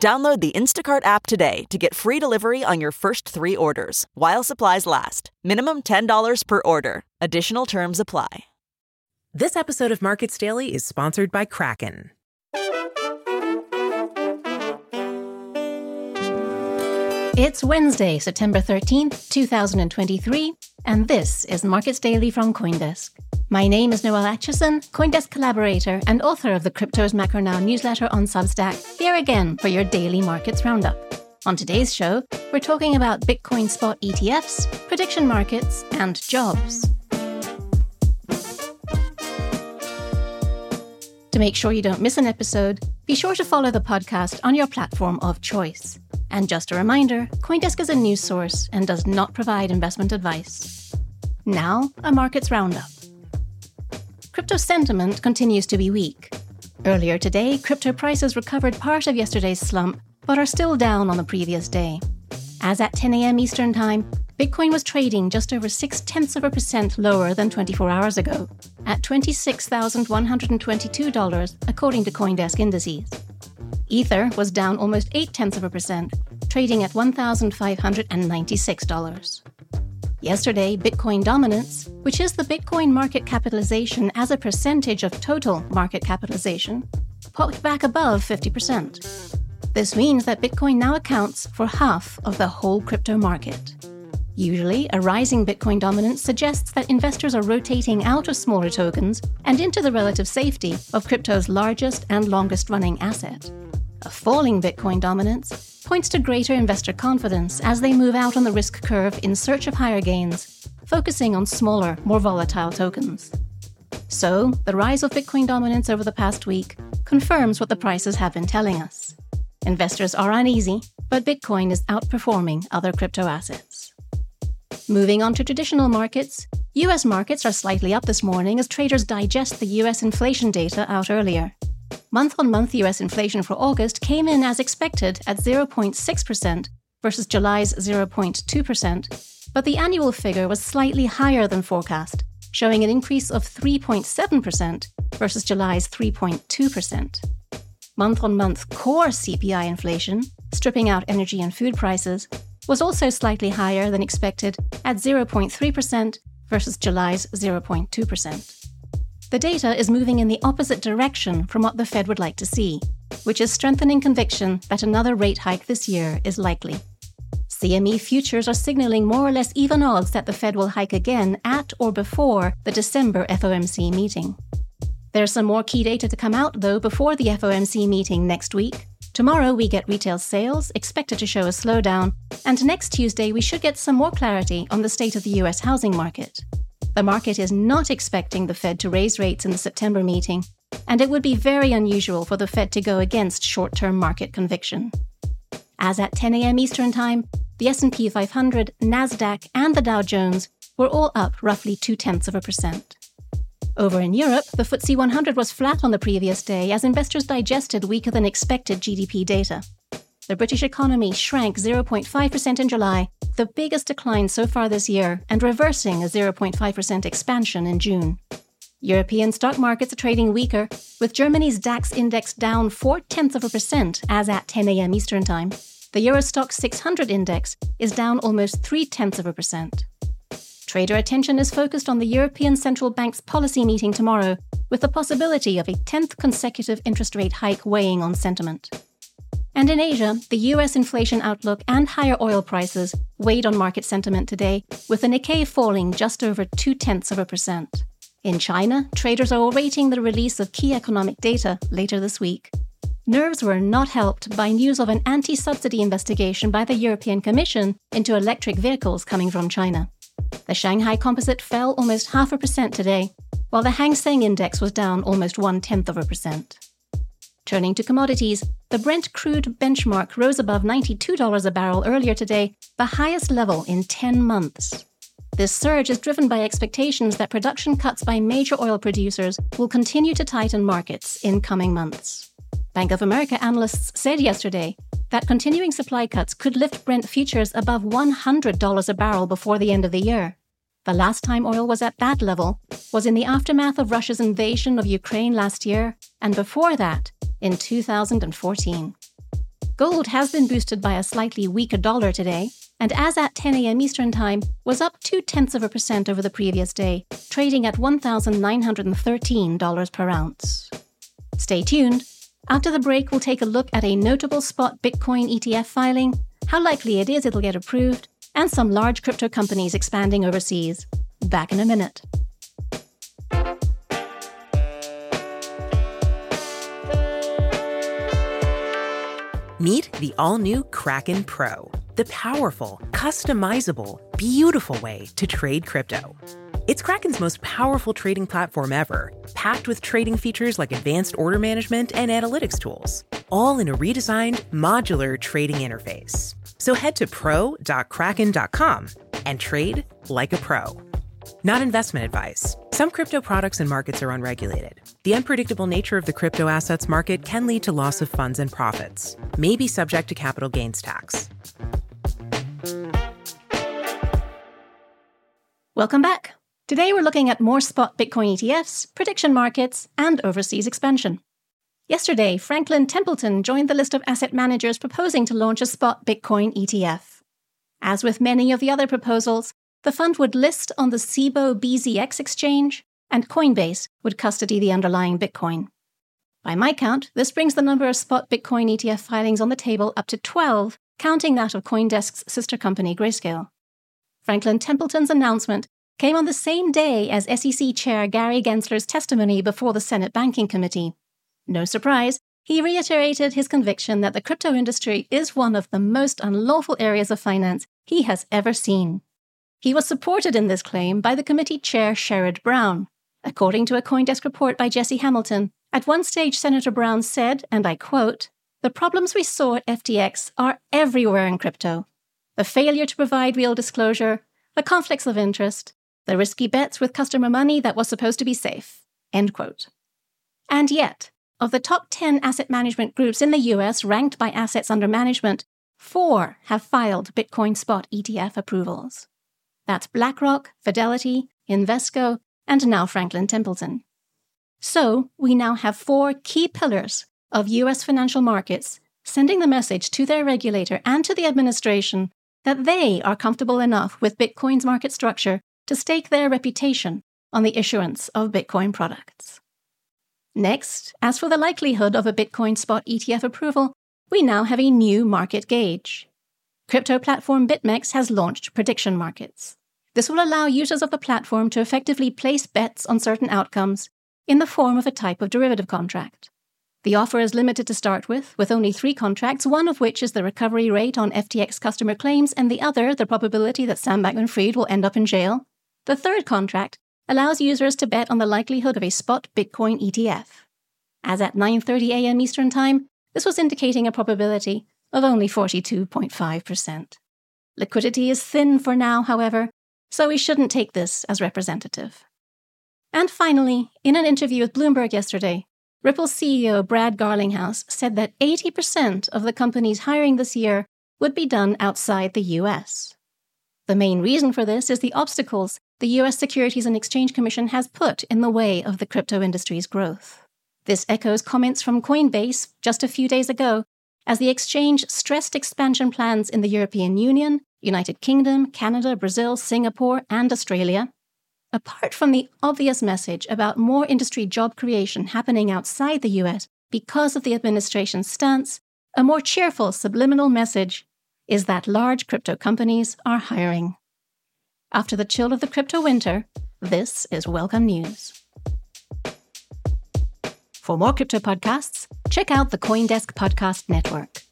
Download the Instacart app today to get free delivery on your first three orders while supplies last. Minimum $10 per order. Additional terms apply. This episode of Markets Daily is sponsored by Kraken. It's Wednesday, September 13th, 2023, and this is Markets Daily from Coindesk. My name is Noelle Acheson, Coindesk collaborator and author of the Cryptos Macro Now newsletter on Substack, here again for your daily markets roundup. On today's show, we're talking about Bitcoin spot ETFs, prediction markets, and jobs. To make sure you don't miss an episode, be sure to follow the podcast on your platform of choice. And just a reminder Coindesk is a news source and does not provide investment advice. Now, a markets roundup. Crypto sentiment continues to be weak. Earlier today, crypto prices recovered part of yesterday's slump, but are still down on the previous day. As at 10 a.m. Eastern Time, Bitcoin was trading just over six tenths of a percent lower than 24 hours ago, at $26,122, according to Coindesk indices. Ether was down almost 8 tenths of a percent, trading at $1,596. Yesterday, Bitcoin dominance, which is the Bitcoin market capitalization as a percentage of total market capitalization, popped back above 50%. This means that Bitcoin now accounts for half of the whole crypto market. Usually, a rising Bitcoin dominance suggests that investors are rotating out of smaller tokens and into the relative safety of crypto's largest and longest running asset. A falling Bitcoin dominance points to greater investor confidence as they move out on the risk curve in search of higher gains, focusing on smaller, more volatile tokens. So, the rise of Bitcoin dominance over the past week confirms what the prices have been telling us. Investors are uneasy, but Bitcoin is outperforming other crypto assets. Moving on to traditional markets, US markets are slightly up this morning as traders digest the US inflation data out earlier. Month on month US inflation for August came in as expected at 0.6% versus July's 0.2%, but the annual figure was slightly higher than forecast, showing an increase of 3.7% versus July's 3.2%. Month on month core CPI inflation, stripping out energy and food prices, was also slightly higher than expected at 0.3% versus July's 0.2%. The data is moving in the opposite direction from what the Fed would like to see, which is strengthening conviction that another rate hike this year is likely. CME futures are signaling more or less even odds that the Fed will hike again at or before the December FOMC meeting. There's some more key data to come out, though, before the FOMC meeting next week. Tomorrow, we get retail sales, expected to show a slowdown, and next Tuesday, we should get some more clarity on the state of the US housing market. The market is not expecting the Fed to raise rates in the September meeting, and it would be very unusual for the Fed to go against short-term market conviction. As at 10 a.m. Eastern Time, the S&P 500, Nasdaq, and the Dow Jones were all up roughly two tenths of a percent. Over in Europe, the FTSE 100 was flat on the previous day as investors digested weaker than expected GDP data. The British economy shrank 0.5% in July, the biggest decline so far this year, and reversing a 0.5% expansion in June. European stock markets are trading weaker, with Germany's DAX index down 4 tenths of a percent as at 10 a.m. Eastern Time. The Euro Stoxx 600 index is down almost 3 tenths of a percent. Trader attention is focused on the European Central Bank's policy meeting tomorrow, with the possibility of a 10th consecutive interest rate hike weighing on sentiment. And in Asia, the US inflation outlook and higher oil prices weighed on market sentiment today, with the Nikkei falling just over two tenths of a percent. In China, traders are awaiting the release of key economic data later this week. Nerves were not helped by news of an anti subsidy investigation by the European Commission into electric vehicles coming from China. The Shanghai Composite fell almost half a percent today, while the Hang Seng Index was down almost one tenth of a percent. Turning to commodities, the Brent crude benchmark rose above $92 a barrel earlier today, the highest level in 10 months. This surge is driven by expectations that production cuts by major oil producers will continue to tighten markets in coming months. Bank of America analysts said yesterday that continuing supply cuts could lift Brent futures above $100 a barrel before the end of the year. The last time oil was at that level was in the aftermath of Russia's invasion of Ukraine last year, and before that, in 2014. Gold has been boosted by a slightly weaker dollar today, and as at 10 a.m. Eastern Time, was up two tenths of a percent over the previous day, trading at $1,913 per ounce. Stay tuned. After the break, we'll take a look at a notable spot Bitcoin ETF filing, how likely it is it'll get approved, and some large crypto companies expanding overseas. Back in a minute. Meet the all new Kraken Pro, the powerful, customizable, beautiful way to trade crypto. It's Kraken's most powerful trading platform ever, packed with trading features like advanced order management and analytics tools, all in a redesigned, modular trading interface. So head to pro.kraken.com and trade like a pro. Not investment advice. Some crypto products and markets are unregulated. The unpredictable nature of the crypto assets market can lead to loss of funds and profits, may be subject to capital gains tax. Welcome back. Today we're looking at more spot Bitcoin ETFs, prediction markets, and overseas expansion. Yesterday, Franklin Templeton joined the list of asset managers proposing to launch a spot Bitcoin ETF. As with many of the other proposals, the fund would list on the Cboe BZX exchange, and Coinbase would custody the underlying Bitcoin. By my count, this brings the number of spot Bitcoin ETF filings on the table up to 12, counting that of Coindesk's sister company Grayscale. Franklin Templeton's announcement came on the same day as SEC Chair Gary Gensler's testimony before the Senate Banking Committee. No surprise, he reiterated his conviction that the crypto industry is one of the most unlawful areas of finance he has ever seen. He was supported in this claim by the committee chair Sherrod Brown. According to a Coindesk report by Jesse Hamilton, at one stage Senator Brown said, and I quote, The problems we saw at FTX are everywhere in crypto. The failure to provide real disclosure, the conflicts of interest, the risky bets with customer money that was supposed to be safe. End quote. And yet, of the top 10 asset management groups in the US ranked by assets under management, four have filed Bitcoin spot ETF approvals. That's BlackRock, Fidelity, Invesco, and now Franklin Templeton. So, we now have four key pillars of US financial markets sending the message to their regulator and to the administration that they are comfortable enough with Bitcoin's market structure to stake their reputation on the issuance of Bitcoin products. Next, as for the likelihood of a Bitcoin spot ETF approval, we now have a new market gauge. Crypto platform BitMEX has launched prediction markets. This will allow users of the platform to effectively place bets on certain outcomes in the form of a type of derivative contract. The offer is limited to start with, with only three contracts, one of which is the recovery rate on FTX customer claims, and the other, the probability that Sam Bankman Fried will end up in jail. The third contract allows users to bet on the likelihood of a spot Bitcoin ETF. As at 9:30 a.m. Eastern Time, this was indicating a probability of only 42.5%. Liquidity is thin for now, however, so we shouldn't take this as representative. And finally, in an interview with Bloomberg yesterday, Ripple CEO Brad Garlinghouse said that 80% of the company's hiring this year would be done outside the US. The main reason for this is the obstacles the US Securities and Exchange Commission has put in the way of the crypto industry's growth. This echoes comments from Coinbase just a few days ago as the exchange stressed expansion plans in the European Union, United Kingdom, Canada, Brazil, Singapore, and Australia. Apart from the obvious message about more industry job creation happening outside the US because of the administration's stance, A more cheerful subliminal message is that large crypto companies are hiring. After the chill of the crypto winter, this is welcome news. For more crypto podcasts, check out the Coindesk Podcast Network.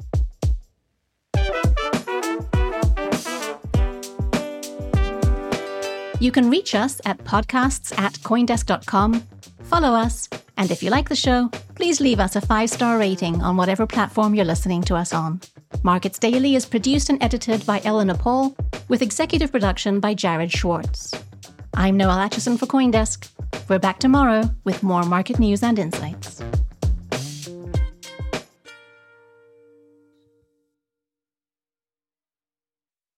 You can reach us at podcasts at coindesk.com, follow us, and if you like the show, please leave us a five star rating on whatever platform you're listening to us on. Markets Daily is produced and edited by Eleanor Pahl, with executive production by Jared Schwartz. I'm Noelle Acheson for Coindesk. We're back tomorrow with more market news and insight.